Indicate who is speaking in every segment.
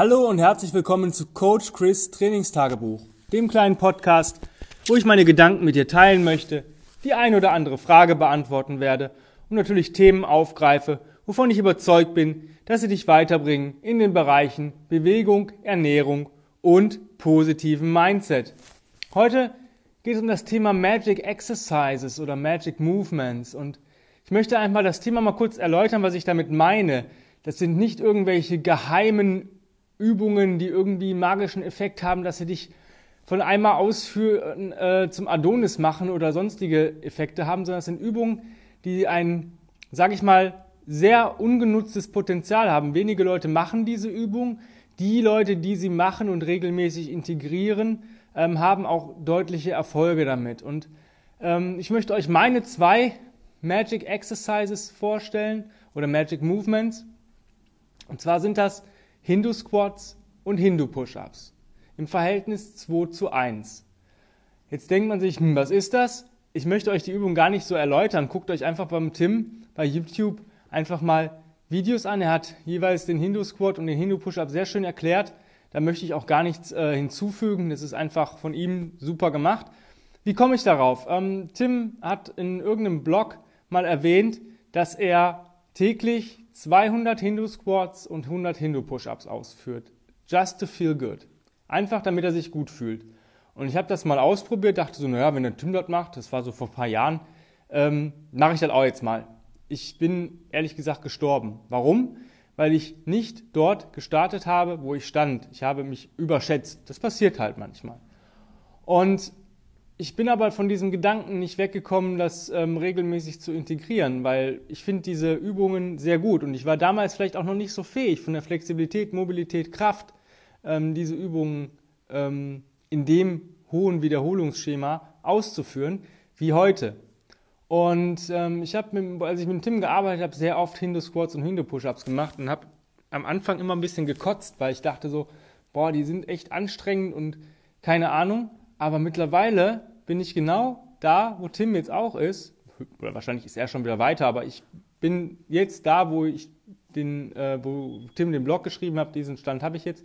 Speaker 1: Hallo und herzlich willkommen zu Coach Chris Trainingstagebuch, dem kleinen Podcast, wo ich meine Gedanken mit dir teilen möchte, die ein oder andere Frage beantworten werde und natürlich Themen aufgreife, wovon ich überzeugt bin, dass sie dich weiterbringen in den Bereichen Bewegung, Ernährung und positiven Mindset. Heute geht es um das Thema Magic Exercises oder Magic Movements und ich möchte einmal das Thema mal kurz erläutern, was ich damit meine. Das sind nicht irgendwelche geheimen Übungen, die irgendwie magischen Effekt haben, dass sie dich von einmal ausführen äh, zum Adonis machen oder sonstige Effekte haben, sondern es sind Übungen, die ein, sage ich mal, sehr ungenutztes Potenzial haben. Wenige Leute machen diese Übung. Die Leute, die sie machen und regelmäßig integrieren, ähm, haben auch deutliche Erfolge damit. Und ähm, ich möchte euch meine zwei Magic Exercises vorstellen oder Magic Movements. Und zwar sind das Hindu Squats und Hindu Push-Ups im Verhältnis 2 zu 1. Jetzt denkt man sich, hm, was ist das? Ich möchte euch die Übung gar nicht so erläutern. Guckt euch einfach beim Tim bei YouTube einfach mal Videos an. Er hat jeweils den Hindu Squat und den Hindu Push-Up sehr schön erklärt. Da möchte ich auch gar nichts äh, hinzufügen. Das ist einfach von ihm super gemacht. Wie komme ich darauf? Ähm, Tim hat in irgendeinem Blog mal erwähnt, dass er täglich 200 Hindu Squats und 100 Hindu Push-Ups ausführt. Just to feel good. Einfach damit er sich gut fühlt. Und ich habe das mal ausprobiert, dachte so, naja, wenn der Tim das macht, das war so vor ein paar Jahren, ähm, mache ich das auch jetzt mal. Ich bin ehrlich gesagt gestorben. Warum? Weil ich nicht dort gestartet habe, wo ich stand. Ich habe mich überschätzt. Das passiert halt manchmal. Und ich bin aber von diesem Gedanken nicht weggekommen, das ähm, regelmäßig zu integrieren, weil ich finde diese Übungen sehr gut und ich war damals vielleicht auch noch nicht so fähig von der Flexibilität, Mobilität, Kraft, ähm, diese Übungen ähm, in dem hohen Wiederholungsschema auszuführen wie heute. Und ähm, ich habe, als ich mit Tim gearbeitet habe, sehr oft Hindu Squats und Hindu Push-ups gemacht und habe am Anfang immer ein bisschen gekotzt, weil ich dachte so, boah, die sind echt anstrengend und keine Ahnung. Aber mittlerweile bin ich genau da, wo Tim jetzt auch ist. Oder wahrscheinlich ist er schon wieder weiter, aber ich bin jetzt da, wo ich den, äh, wo Tim den Blog geschrieben hat, diesen Stand habe ich jetzt,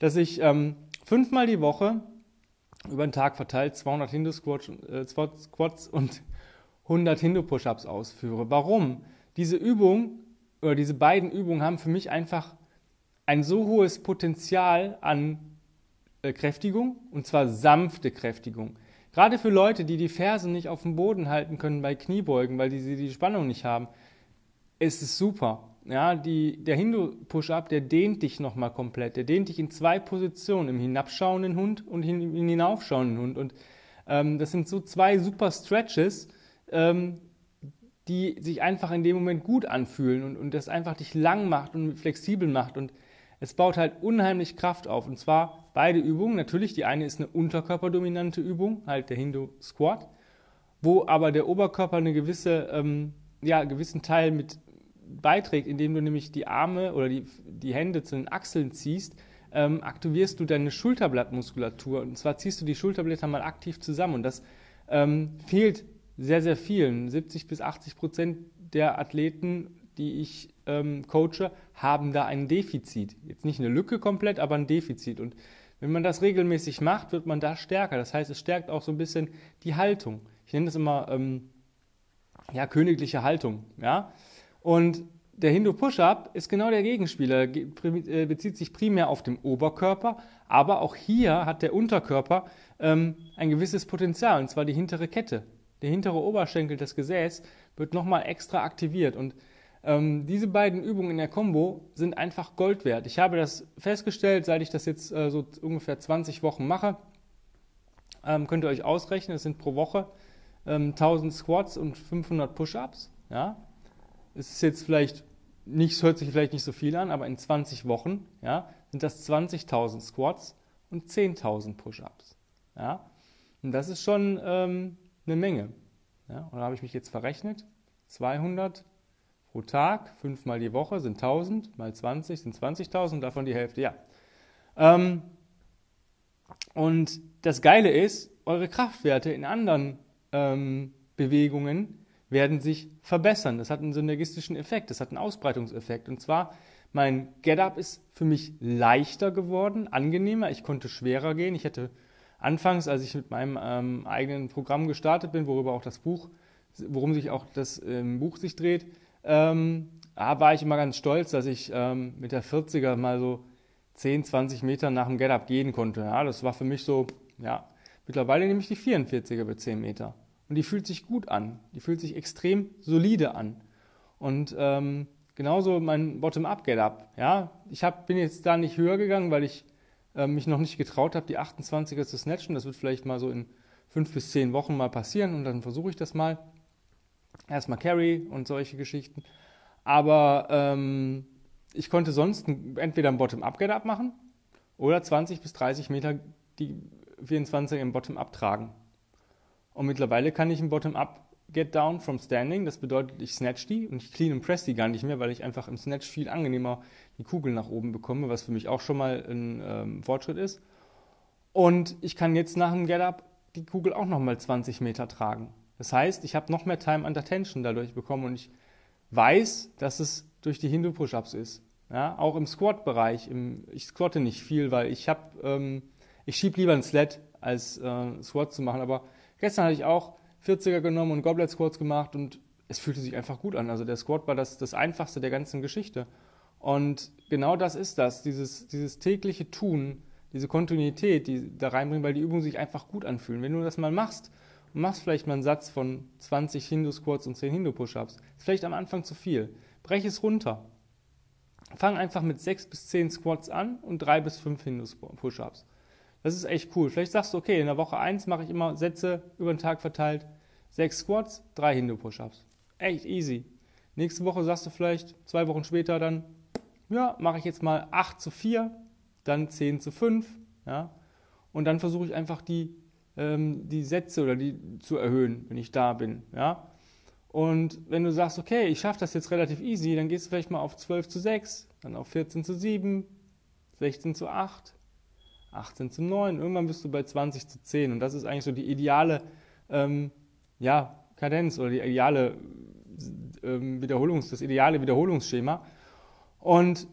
Speaker 1: dass ich ähm, fünfmal die Woche über den Tag verteilt 200 Hindu Squats, äh, Squats und 100 Hindu Push-ups ausführe. Warum? Diese Übung oder diese beiden Übungen haben für mich einfach ein so hohes Potenzial an äh, Kräftigung und zwar sanfte Kräftigung. Gerade für Leute, die die Fersen nicht auf dem Boden halten können bei Kniebeugen, weil die die Spannung nicht haben, ist es super. Ja, die, der Hindu-Push-Up, der dehnt dich nochmal komplett. Der dehnt dich in zwei Positionen, im hinabschauenden Hund und im hinaufschauenden Hund. Und ähm, das sind so zwei super Stretches, ähm, die sich einfach in dem Moment gut anfühlen und, und das einfach dich lang macht und flexibel macht. Und es baut halt unheimlich Kraft auf. Und zwar beide Übungen. Natürlich, die eine ist eine unterkörperdominante Übung, halt der Hindu Squat, wo aber der Oberkörper eine gewisse, ähm, ja, gewissen Teil mit beiträgt, indem du nämlich die Arme oder die, die Hände zu den Achseln ziehst, ähm, aktivierst du deine Schulterblattmuskulatur. Und zwar ziehst du die Schulterblätter mal aktiv zusammen. Und das ähm, fehlt sehr, sehr vielen. 70 bis 80 Prozent der Athleten, die ich ähm, coache, haben da ein Defizit. Jetzt nicht eine Lücke komplett, aber ein Defizit. Und wenn man das regelmäßig macht, wird man da stärker. Das heißt, es stärkt auch so ein bisschen die Haltung. Ich nenne das immer ähm, ja, königliche Haltung. Ja? Und der Hindu Push-Up ist genau der Gegenspieler, äh, bezieht sich primär auf den Oberkörper, aber auch hier hat der Unterkörper ähm, ein gewisses Potenzial, und zwar die hintere Kette. Der hintere Oberschenkel, das Gesäß, wird nochmal extra aktiviert. Und ähm, diese beiden Übungen in der Combo sind einfach Gold wert. Ich habe das festgestellt, seit ich das jetzt äh, so ungefähr 20 Wochen mache. Ähm, könnt ihr euch ausrechnen, es sind pro Woche ähm, 1000 Squats und 500 Push-Ups. Ja? Es ist jetzt vielleicht nicht, hört sich vielleicht nicht so viel an, aber in 20 Wochen ja, sind das 20.000 Squats und 10.000 Push-Ups. Ja? Und das ist schon ähm, eine Menge. Ja? Da habe ich mich jetzt verrechnet. 200 pro Tag, fünfmal die Woche sind 1000, mal 20 sind 20.000, davon die Hälfte, ja. Ähm, und das Geile ist, eure Kraftwerte in anderen ähm, Bewegungen werden sich verbessern. Das hat einen synergistischen Effekt, das hat einen Ausbreitungseffekt. Und zwar Mein Get-Up ist für mich leichter geworden, angenehmer. Ich konnte schwerer gehen. Ich hätte anfangs, als ich mit meinem ähm, eigenen Programm gestartet bin, worüber auch das Buch, worum sich auch das ähm, Buch sich dreht, ähm, war ich immer ganz stolz, dass ich ähm, mit der 40er mal so 10, 20 Meter nach dem Get-Up gehen konnte. Ja, das war für mich so, ja, mittlerweile nehme ich die 44er bei 10 Meter. Und die fühlt sich gut an. Die fühlt sich extrem solide an. Und ähm, genauso mein Bottom-Up-Get-Up. Ja, ich hab, bin jetzt da nicht höher gegangen, weil ich äh, mich noch nicht getraut habe, die 28er zu snatchen. Das wird vielleicht mal so in fünf bis zehn Wochen mal passieren und dann versuche ich das mal. Erstmal Carry und solche Geschichten. Aber ähm, ich konnte sonst entweder ein Bottom-Up-Get-Up machen oder 20 bis 30 Meter die 24 im Bottom-Up tragen. Und mittlerweile kann ich ein Bottom-Up Get Down from Standing, das bedeutet, ich snatch die und ich clean und press die gar nicht mehr, weil ich einfach im Snatch viel angenehmer die Kugel nach oben bekomme, was für mich auch schon mal ein ähm, Fortschritt ist. Und ich kann jetzt nach dem Get-Up die Kugel auch nochmal 20 Meter tragen. Das heißt, ich habe noch mehr Time under Tension dadurch bekommen und ich weiß, dass es durch die Hindu-Push-Ups ist. Ja, auch im Squat-Bereich. Ich squatte nicht viel, weil ich habe, ähm, ich schiebe lieber ein Sled als äh, Squat zu machen. Aber gestern hatte ich auch 40er genommen und Goblet Squats gemacht und es fühlte sich einfach gut an. Also der Squat war das, das einfachste der ganzen Geschichte. Und genau das ist das, dieses, dieses tägliche Tun, diese Kontinuität, die da reinbringen, weil die Übungen sich einfach gut anfühlen. Wenn du das mal machst machst vielleicht mal einen Satz von 20 Hindu-Squats und 10 Hindu-Push-Ups, ist vielleicht am Anfang zu viel. Brech es runter. Fang einfach mit 6 bis 10 Squats an und 3 bis 5 Hindu-Push-Ups. Das ist echt cool. Vielleicht sagst du, okay, in der Woche 1 mache ich immer Sätze über den Tag verteilt, 6 Squats, 3 Hindu-Push-Ups. Echt easy. Nächste Woche sagst du vielleicht, zwei Wochen später dann, ja, mache ich jetzt mal 8 zu 4, dann 10 zu 5, ja. Und dann versuche ich einfach die, ähm, die Sätze oder die zu erhöhen, wenn ich da bin, ja. Und wenn du sagst, okay, ich schaffe das jetzt relativ easy, dann gehst du vielleicht mal auf 12 zu 6, dann auf 14 zu 7, 16 zu 8, 18 zu 9, irgendwann bist du bei 20 zu 10. Und das ist eigentlich so die ideale ähm, ja, Kadenz oder die ideale ähm, Wiederholungs, das ideale Wiederholungsschema. Und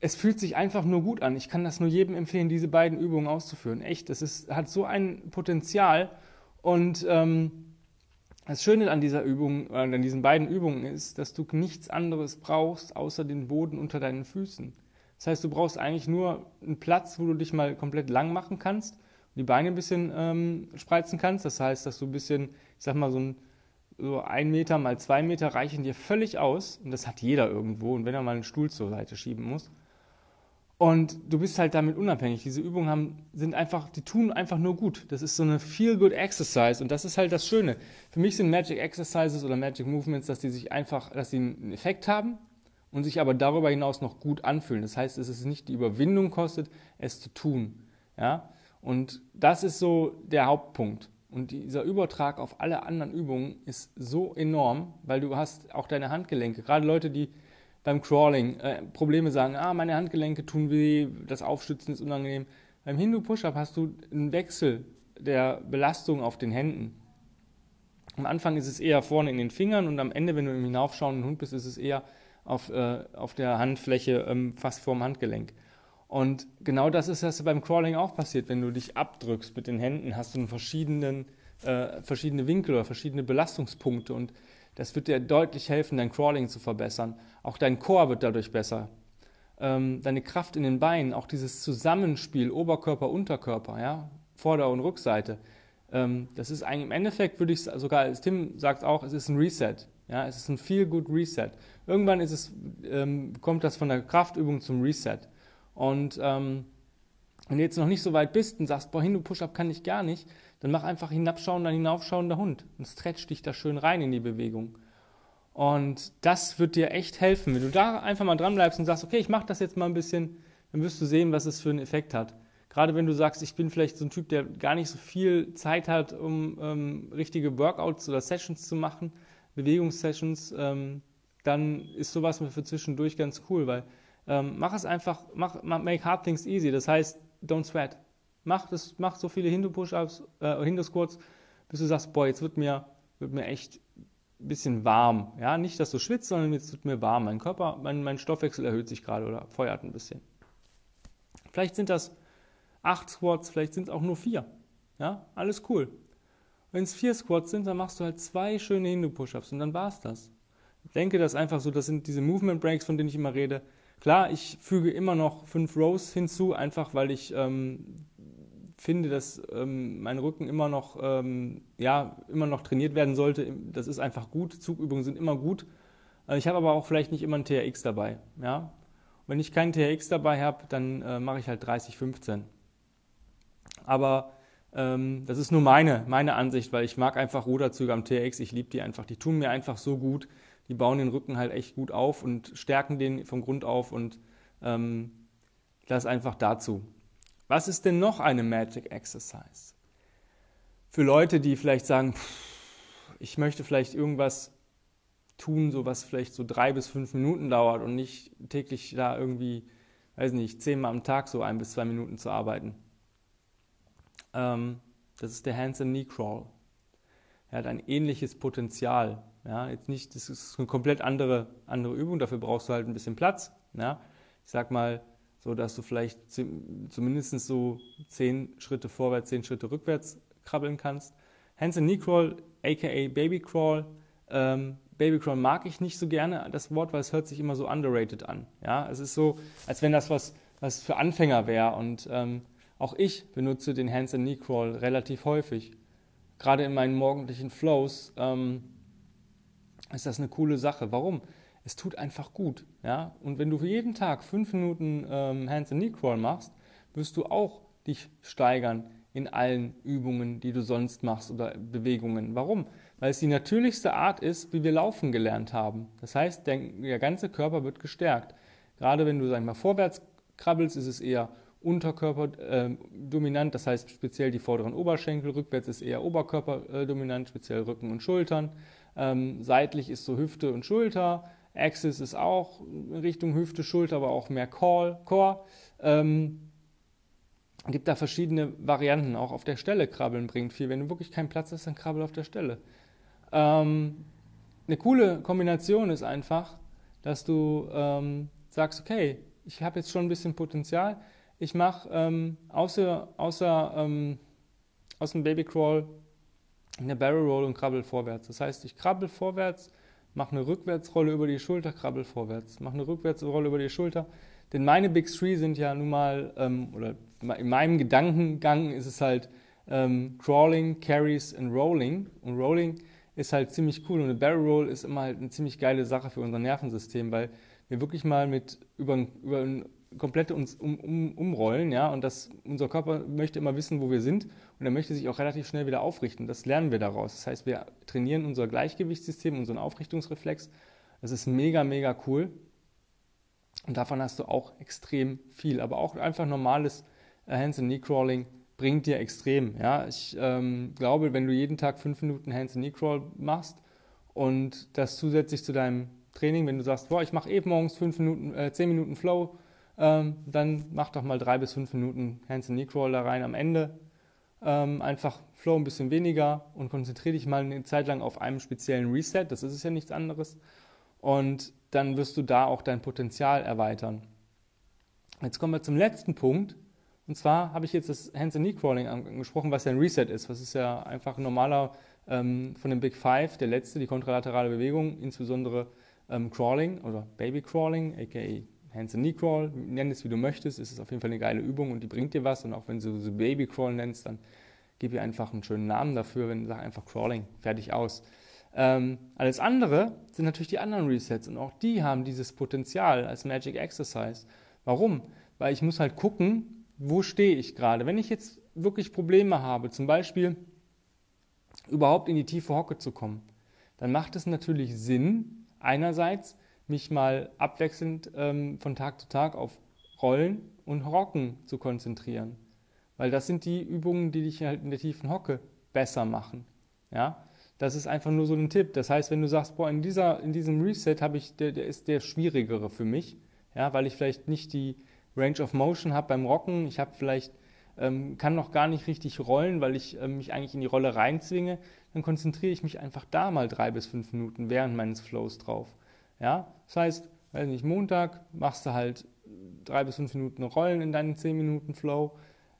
Speaker 1: es fühlt sich einfach nur gut an. Ich kann das nur jedem empfehlen, diese beiden Übungen auszuführen. Echt, das ist, hat so ein Potenzial. Und ähm, das Schöne an dieser Übung, äh, an diesen beiden Übungen ist, dass du nichts anderes brauchst, außer den Boden unter deinen Füßen. Das heißt, du brauchst eigentlich nur einen Platz, wo du dich mal komplett lang machen kannst die Beine ein bisschen ähm, spreizen kannst. Das heißt, dass du ein bisschen, ich sag mal, so ein, so ein Meter mal zwei Meter reichen dir völlig aus. Und das hat jeder irgendwo. Und wenn er mal einen Stuhl zur Seite schieben muss. Und du bist halt damit unabhängig. Diese Übungen haben, sind einfach, die tun einfach nur gut. Das ist so eine feel-good Exercise und das ist halt das Schöne. Für mich sind Magic Exercises oder Magic Movements, dass die sich einfach, dass sie einen Effekt haben, und sich aber darüber hinaus noch gut anfühlen. Das heißt, es ist nicht die Überwindung kostet, es zu tun. Ja? Und das ist so der Hauptpunkt. Und dieser Übertrag auf alle anderen Übungen ist so enorm, weil du hast auch deine Handgelenke. Gerade Leute, die beim Crawling äh, Probleme sagen, ah, meine Handgelenke tun weh, das Aufstützen ist unangenehm. Beim Hindu Push-Up hast du einen Wechsel der Belastung auf den Händen. Am Anfang ist es eher vorne in den Fingern und am Ende, wenn du im hinaufschauenden Hund bist, ist es eher auf, äh, auf der Handfläche ähm, fast vorm Handgelenk. Und genau das ist das beim Crawling auch passiert. Wenn du dich abdrückst mit den Händen, hast du einen verschiedenen, äh, verschiedene Winkel oder verschiedene Belastungspunkte. Und das wird dir deutlich helfen, dein Crawling zu verbessern. Auch dein Core wird dadurch besser. Ähm, deine Kraft in den Beinen, auch dieses Zusammenspiel Oberkörper, Unterkörper, ja, Vorder- und Rückseite. Ähm, das ist eigentlich im Endeffekt, würde ich sogar, als Tim sagt auch, es ist ein Reset. Ja, es ist ein Feel Good Reset. Irgendwann ist es, ähm, kommt das von der Kraftübung zum Reset. Und ähm, wenn du jetzt noch nicht so weit bist und sagst, boah, Hindu Push-Up kann ich gar nicht, dann mach einfach hinabschauen, dann hinaufschauender Hund und stretch dich da schön rein in die Bewegung. Und das wird dir echt helfen. Wenn du da einfach mal dran bleibst und sagst, okay, ich mache das jetzt mal ein bisschen, dann wirst du sehen, was es für einen Effekt hat. Gerade wenn du sagst, ich bin vielleicht so ein Typ, der gar nicht so viel Zeit hat, um ähm, richtige Workouts oder Sessions zu machen, Bewegungssessions, ähm, dann ist sowas für zwischendurch ganz cool, weil ähm, mach es einfach, mach, make hard things easy. Das heißt, don't sweat. Mach, das, mach so viele Hindu-Push-Ups, äh, Hindu-Squats, bis du sagst, boah, jetzt wird mir, wird mir echt bisschen warm. Ja, nicht, dass du schwitzt, sondern es tut mir warm. Mein Körper, mein, mein Stoffwechsel erhöht sich gerade oder feuert ein bisschen. Vielleicht sind das acht Squats, vielleicht sind es auch nur vier. Ja, alles cool. Wenn es vier Squats sind, dann machst du halt zwei schöne Hindu-Push-Ups und dann war es das. Ich denke das einfach so, das sind diese Movement Breaks, von denen ich immer rede. Klar, ich füge immer noch fünf Rows hinzu, einfach weil ich ähm, finde, dass ähm, mein Rücken immer noch, ähm, ja, immer noch trainiert werden sollte. Das ist einfach gut. Zugübungen sind immer gut. Äh, ich habe aber auch vielleicht nicht immer ein TRX dabei. Ja? Wenn ich keinen TRX dabei habe, dann äh, mache ich halt 30, 15. Aber ähm, das ist nur meine, meine Ansicht, weil ich mag einfach Ruderzüge am TRX. Ich liebe die einfach. Die tun mir einfach so gut. Die bauen den Rücken halt echt gut auf und stärken den vom Grund auf und ähm, das einfach dazu. Was ist denn noch eine Magic Exercise? Für Leute, die vielleicht sagen, ich möchte vielleicht irgendwas tun, so was vielleicht so drei bis fünf Minuten dauert und nicht täglich da irgendwie, weiß nicht, zehnmal am Tag so ein bis zwei Minuten zu arbeiten. Ähm, das ist der Hands and Knee Crawl. Er hat ein ähnliches Potenzial. Ja, jetzt nicht, das ist eine komplett andere, andere Übung, dafür brauchst du halt ein bisschen Platz. Ja. Ich sag mal, so dass du vielleicht zumindest so zehn Schritte vorwärts, zehn Schritte rückwärts krabbeln kannst. Hands and Knee Crawl, aka Baby Crawl. Ähm, Baby Crawl mag ich nicht so gerne, das Wort, weil es hört sich immer so underrated an. Ja, es ist so, als wenn das was, was für Anfänger wäre. Und ähm, auch ich benutze den Hands and Knee Crawl relativ häufig. Gerade in meinen morgendlichen Flows ähm, ist das eine coole Sache. Warum? es tut einfach gut. Ja? Und wenn du jeden Tag fünf Minuten ähm, Hands and Knee Crawl machst, wirst du auch dich steigern in allen Übungen, die du sonst machst oder Bewegungen. Warum? Weil es die natürlichste Art ist, wie wir laufen gelernt haben. Das heißt, der, der ganze Körper wird gestärkt. Gerade wenn du, sag ich mal, vorwärts krabbelst, ist es eher Unterkörper äh, das heißt speziell die vorderen Oberschenkel, rückwärts ist eher Oberkörperdominant, speziell Rücken und Schultern. Ähm, seitlich ist so Hüfte und Schulter, Axis ist auch in Richtung Hüfte, Schulter, aber auch mehr Core. Core. Ähm, gibt da verschiedene Varianten. Auch auf der Stelle krabbeln bringt viel. Wenn du wirklich keinen Platz hast, dann krabbel auf der Stelle. Ähm, eine coole Kombination ist einfach, dass du ähm, sagst, okay, ich habe jetzt schon ein bisschen Potenzial. Ich mache ähm, außer, außer ähm, aus dem Baby Crawl eine Barrel Roll und krabbel vorwärts. Das heißt, ich krabbel vorwärts, mach eine Rückwärtsrolle über die Schulter, krabbel vorwärts, mach eine Rückwärtsrolle über die Schulter. Denn meine Big Three sind ja nun mal, ähm, oder in meinem Gedankengang ist es halt ähm, Crawling, Carries und Rolling. Und Rolling ist halt ziemlich cool und eine Barrel Roll ist immer halt eine ziemlich geile Sache für unser Nervensystem, weil wir wirklich mal mit über, über ein komplett uns um, um, umrollen, ja, und das, unser Körper möchte immer wissen, wo wir sind und er möchte sich auch relativ schnell wieder aufrichten. Das lernen wir daraus. Das heißt, wir trainieren unser Gleichgewichtssystem, unseren Aufrichtungsreflex. Das ist mega, mega cool. Und davon hast du auch extrem viel. Aber auch einfach normales äh, Hands- and Knee-Crawling bringt dir extrem. Ja? Ich ähm, glaube, wenn du jeden Tag fünf Minuten Hands- and Knee-Crawl machst und das zusätzlich zu deinem Training, wenn du sagst, boah, ich mache eben morgens fünf Minuten, äh, zehn Minuten Flow, ähm, dann mach doch mal drei bis fünf Minuten Hands and Knee da rein am Ende. Ähm, einfach Flow ein bisschen weniger und konzentriere dich mal eine Zeit lang auf einen speziellen Reset. Das ist es ja nichts anderes. Und dann wirst du da auch dein Potenzial erweitern. Jetzt kommen wir zum letzten Punkt. Und zwar habe ich jetzt das Hands and Knee Crawling angesprochen, was ja ein Reset ist. Was ist ja einfach ein normaler ähm, von den Big Five, der letzte, die kontralaterale Bewegung, insbesondere ähm, Crawling oder Baby Crawling, aka Hands and Knee Crawl, nenn es wie du möchtest, ist es auf jeden Fall eine geile Übung und die bringt dir was. Und auch wenn du so Baby Crawl nennst, dann gib ihr einfach einen schönen Namen dafür, wenn du sagst einfach Crawling, fertig aus. Ähm, alles andere sind natürlich die anderen Resets und auch die haben dieses Potenzial als Magic Exercise. Warum? Weil ich muss halt gucken, wo stehe ich gerade. Wenn ich jetzt wirklich Probleme habe, zum Beispiel überhaupt in die tiefe Hocke zu kommen, dann macht es natürlich Sinn, einerseits mich mal abwechselnd ähm, von Tag zu Tag auf Rollen und Rocken zu konzentrieren. Weil das sind die Übungen, die dich halt in der tiefen Hocke besser machen. Ja? Das ist einfach nur so ein Tipp. Das heißt, wenn du sagst, boah, in, dieser, in diesem Reset habe ich, der, der ist der schwierigere für mich, ja, weil ich vielleicht nicht die Range of Motion habe beim Rocken, ich habe vielleicht ähm, kann noch gar nicht richtig rollen, weil ich äh, mich eigentlich in die Rolle reinzwinge, dann konzentriere ich mich einfach da mal drei bis fünf Minuten während meines Flows drauf. Ja, das heißt, weiß nicht, Montag machst du halt drei bis fünf Minuten Rollen in deinen zehn Minuten Flow.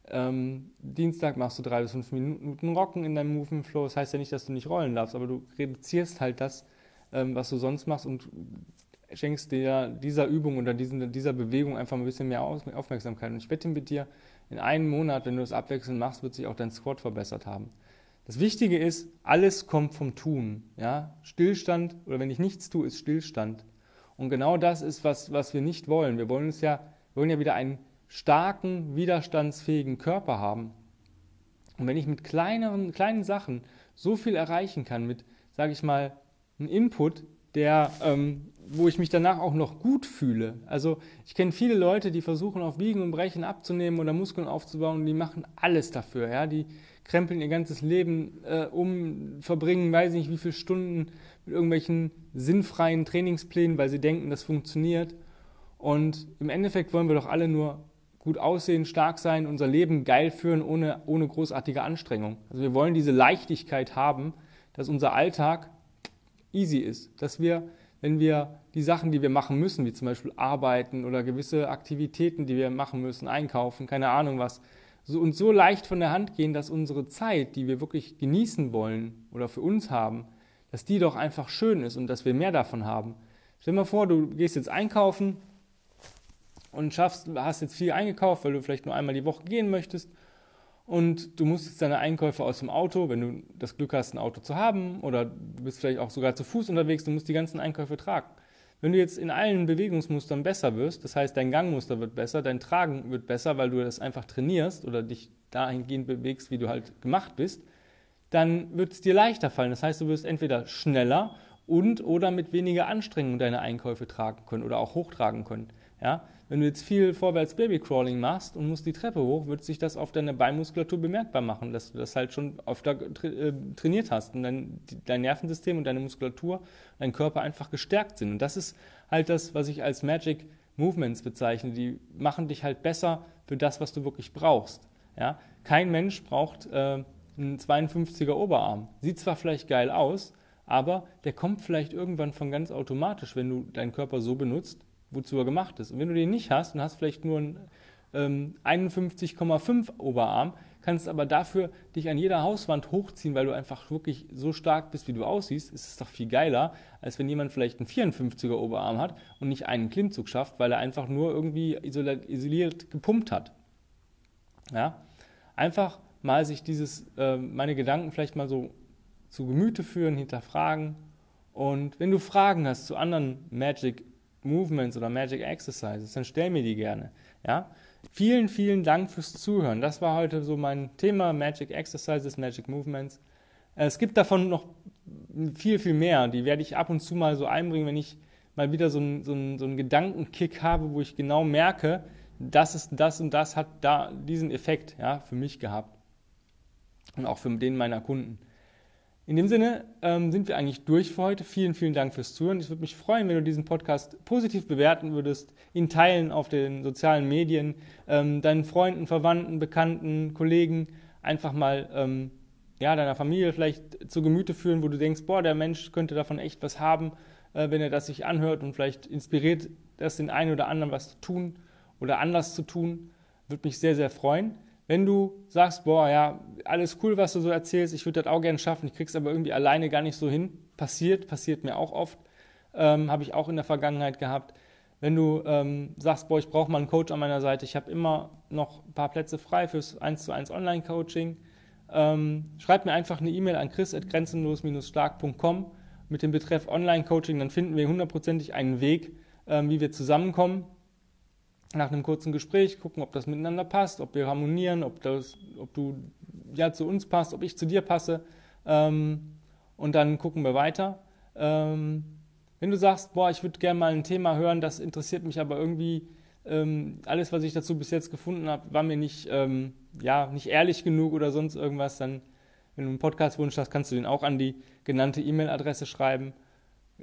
Speaker 1: Ähm, Dienstag machst du drei bis fünf Minuten Rocken in deinem Movement Flow. Das heißt ja nicht, dass du nicht rollen darfst, aber du reduzierst halt das, ähm, was du sonst machst und schenkst dir dieser Übung oder diesen, dieser Bewegung einfach ein bisschen mehr Aufmerksamkeit. Und ich wette mit dir, in einem Monat, wenn du das abwechselnd machst, wird sich auch dein Squat verbessert haben. Das Wichtige ist, alles kommt vom Tun. Ja? Stillstand oder wenn ich nichts tue, ist Stillstand. Und genau das ist, was, was wir nicht wollen. Wir wollen uns ja, wir wollen ja wieder einen starken, widerstandsfähigen Körper haben. Und wenn ich mit kleineren, kleinen Sachen so viel erreichen kann, mit, sage ich mal, einem Input, der, ähm, wo ich mich danach auch noch gut fühle. Also ich kenne viele Leute, die versuchen auf Biegen und Brechen abzunehmen oder Muskeln aufzubauen und die machen alles dafür. Ja? Die krempeln ihr ganzes Leben äh, um, verbringen, weiß ich nicht, wie viele Stunden mit irgendwelchen sinnfreien Trainingsplänen, weil sie denken, das funktioniert. Und im Endeffekt wollen wir doch alle nur gut aussehen, stark sein, unser Leben geil führen, ohne, ohne großartige Anstrengung. Also wir wollen diese Leichtigkeit haben, dass unser Alltag easy ist, dass wir, wenn wir die Sachen, die wir machen müssen, wie zum Beispiel arbeiten oder gewisse Aktivitäten, die wir machen müssen, einkaufen, keine Ahnung was, so, uns so leicht von der Hand gehen, dass unsere Zeit, die wir wirklich genießen wollen oder für uns haben, dass die doch einfach schön ist und dass wir mehr davon haben. Stell dir mal vor, du gehst jetzt einkaufen und schaffst, hast jetzt viel eingekauft, weil du vielleicht nur einmal die Woche gehen möchtest und du musst jetzt deine Einkäufe aus dem Auto, wenn du das Glück hast, ein Auto zu haben oder du bist vielleicht auch sogar zu Fuß unterwegs, du musst die ganzen Einkäufe tragen. Wenn du jetzt in allen Bewegungsmustern besser wirst, das heißt, dein Gangmuster wird besser, dein Tragen wird besser, weil du das einfach trainierst oder dich dahingehend bewegst, wie du halt gemacht bist, dann wird es dir leichter fallen. Das heißt, du wirst entweder schneller und oder mit weniger Anstrengung deine Einkäufe tragen können oder auch hochtragen können. Ja? Wenn du jetzt viel vorwärts Babycrawling machst und musst die Treppe hoch, wird sich das auf deine Beinmuskulatur bemerkbar machen, dass du das halt schon öfter äh, trainiert hast und dein, dein Nervensystem und deine Muskulatur, dein Körper einfach gestärkt sind. Und das ist halt das, was ich als Magic Movements bezeichne. Die machen dich halt besser für das, was du wirklich brauchst. Ja? Kein Mensch braucht äh, einen 52er Oberarm. Sieht zwar vielleicht geil aus, aber der kommt vielleicht irgendwann von ganz automatisch, wenn du deinen Körper so benutzt, wozu er gemacht ist. Und wenn du den nicht hast und hast vielleicht nur einen ähm, 51,5 Oberarm, kannst aber dafür dich an jeder Hauswand hochziehen, weil du einfach wirklich so stark bist, wie du aussiehst, ist es doch viel geiler, als wenn jemand vielleicht einen 54er Oberarm hat und nicht einen Klimmzug schafft, weil er einfach nur irgendwie isoliert, gepumpt hat. Ja? Einfach mal sich dieses, äh, meine Gedanken vielleicht mal so zu Gemüte führen, hinterfragen. Und wenn du Fragen hast zu anderen Magic Movements oder Magic Exercises, dann stell mir die gerne. Ja? Vielen, vielen Dank fürs Zuhören. Das war heute so mein Thema Magic Exercises, Magic Movements. Es gibt davon noch viel, viel mehr. Die werde ich ab und zu mal so einbringen, wenn ich mal wieder so einen, so einen, so einen Gedankenkick habe, wo ich genau merke, das ist das und das hat da diesen Effekt ja, für mich gehabt. Und auch für den meiner Kunden. In dem Sinne ähm, sind wir eigentlich durch für heute. Vielen, vielen Dank fürs Zuhören. Ich würde mich freuen, wenn du diesen Podcast positiv bewerten würdest, ihn teilen auf den sozialen Medien, ähm, deinen Freunden, Verwandten, Bekannten, Kollegen einfach mal ähm, ja, deiner Familie vielleicht zu Gemüte führen, wo du denkst, boah, der Mensch könnte davon echt was haben, äh, wenn er das sich anhört und vielleicht inspiriert das den einen oder anderen was zu tun oder anders zu tun. Würde mich sehr, sehr freuen. Wenn du sagst, boah, ja, alles cool, was du so erzählst, ich würde das auch gerne schaffen, ich krieg's aber irgendwie alleine gar nicht so hin, passiert, passiert mir auch oft, ähm, habe ich auch in der Vergangenheit gehabt. Wenn du ähm, sagst, boah, ich brauche mal einen Coach an meiner Seite, ich habe immer noch ein paar Plätze frei fürs 1 zu 1 Online-Coaching, ähm, schreib mir einfach eine E-Mail an chris.grenzenlos-stark.com mit dem Betreff Online-Coaching, dann finden wir hundertprozentig einen Weg, ähm, wie wir zusammenkommen nach einem kurzen Gespräch gucken, ob das miteinander passt, ob wir harmonieren, ob, das, ob du ja zu uns passt, ob ich zu dir passe. Ähm, und dann gucken wir weiter. Ähm, wenn du sagst, boah, ich würde gerne mal ein Thema hören, das interessiert mich aber irgendwie, ähm, alles, was ich dazu bis jetzt gefunden habe, war mir nicht, ähm, ja, nicht ehrlich genug oder sonst irgendwas, dann, wenn du einen Podcast-Wunsch hast, kannst du den auch an die genannte E-Mail-Adresse schreiben.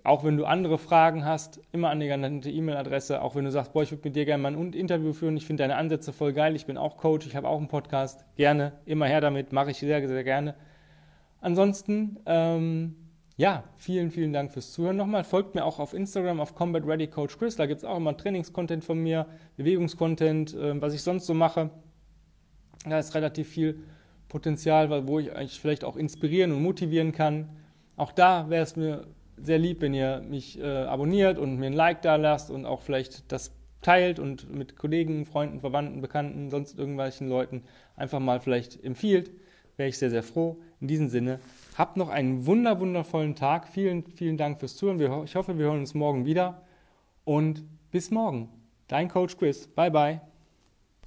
Speaker 1: Auch wenn du andere Fragen hast, immer an die genannte E-Mail-Adresse. Auch wenn du sagst, boah, ich würde mit dir gerne mal ein Interview führen, ich finde deine Ansätze voll geil, ich bin auch Coach, ich habe auch einen Podcast. Gerne, immer her damit, mache ich sehr, sehr gerne. Ansonsten, ähm, ja, vielen, vielen Dank fürs Zuhören nochmal. Folgt mir auch auf Instagram auf Combat Ready Coach Chris. Da gibt es auch immer Trainingscontent von mir, Bewegungscontent, äh, was ich sonst so mache. Da ist relativ viel Potenzial, wo ich euch vielleicht auch inspirieren und motivieren kann. Auch da wäre es mir sehr lieb, wenn ihr mich äh, abonniert und mir ein Like da lasst und auch vielleicht das teilt und mit Kollegen, Freunden, Verwandten, Bekannten, sonst irgendwelchen Leuten einfach mal vielleicht empfiehlt. Wäre ich sehr, sehr froh. In diesem Sinne, habt noch einen wunder, wundervollen Tag. Vielen, vielen Dank fürs Zuhören. Ich hoffe, wir hören uns morgen wieder. Und bis morgen. Dein Coach Chris. Bye, bye.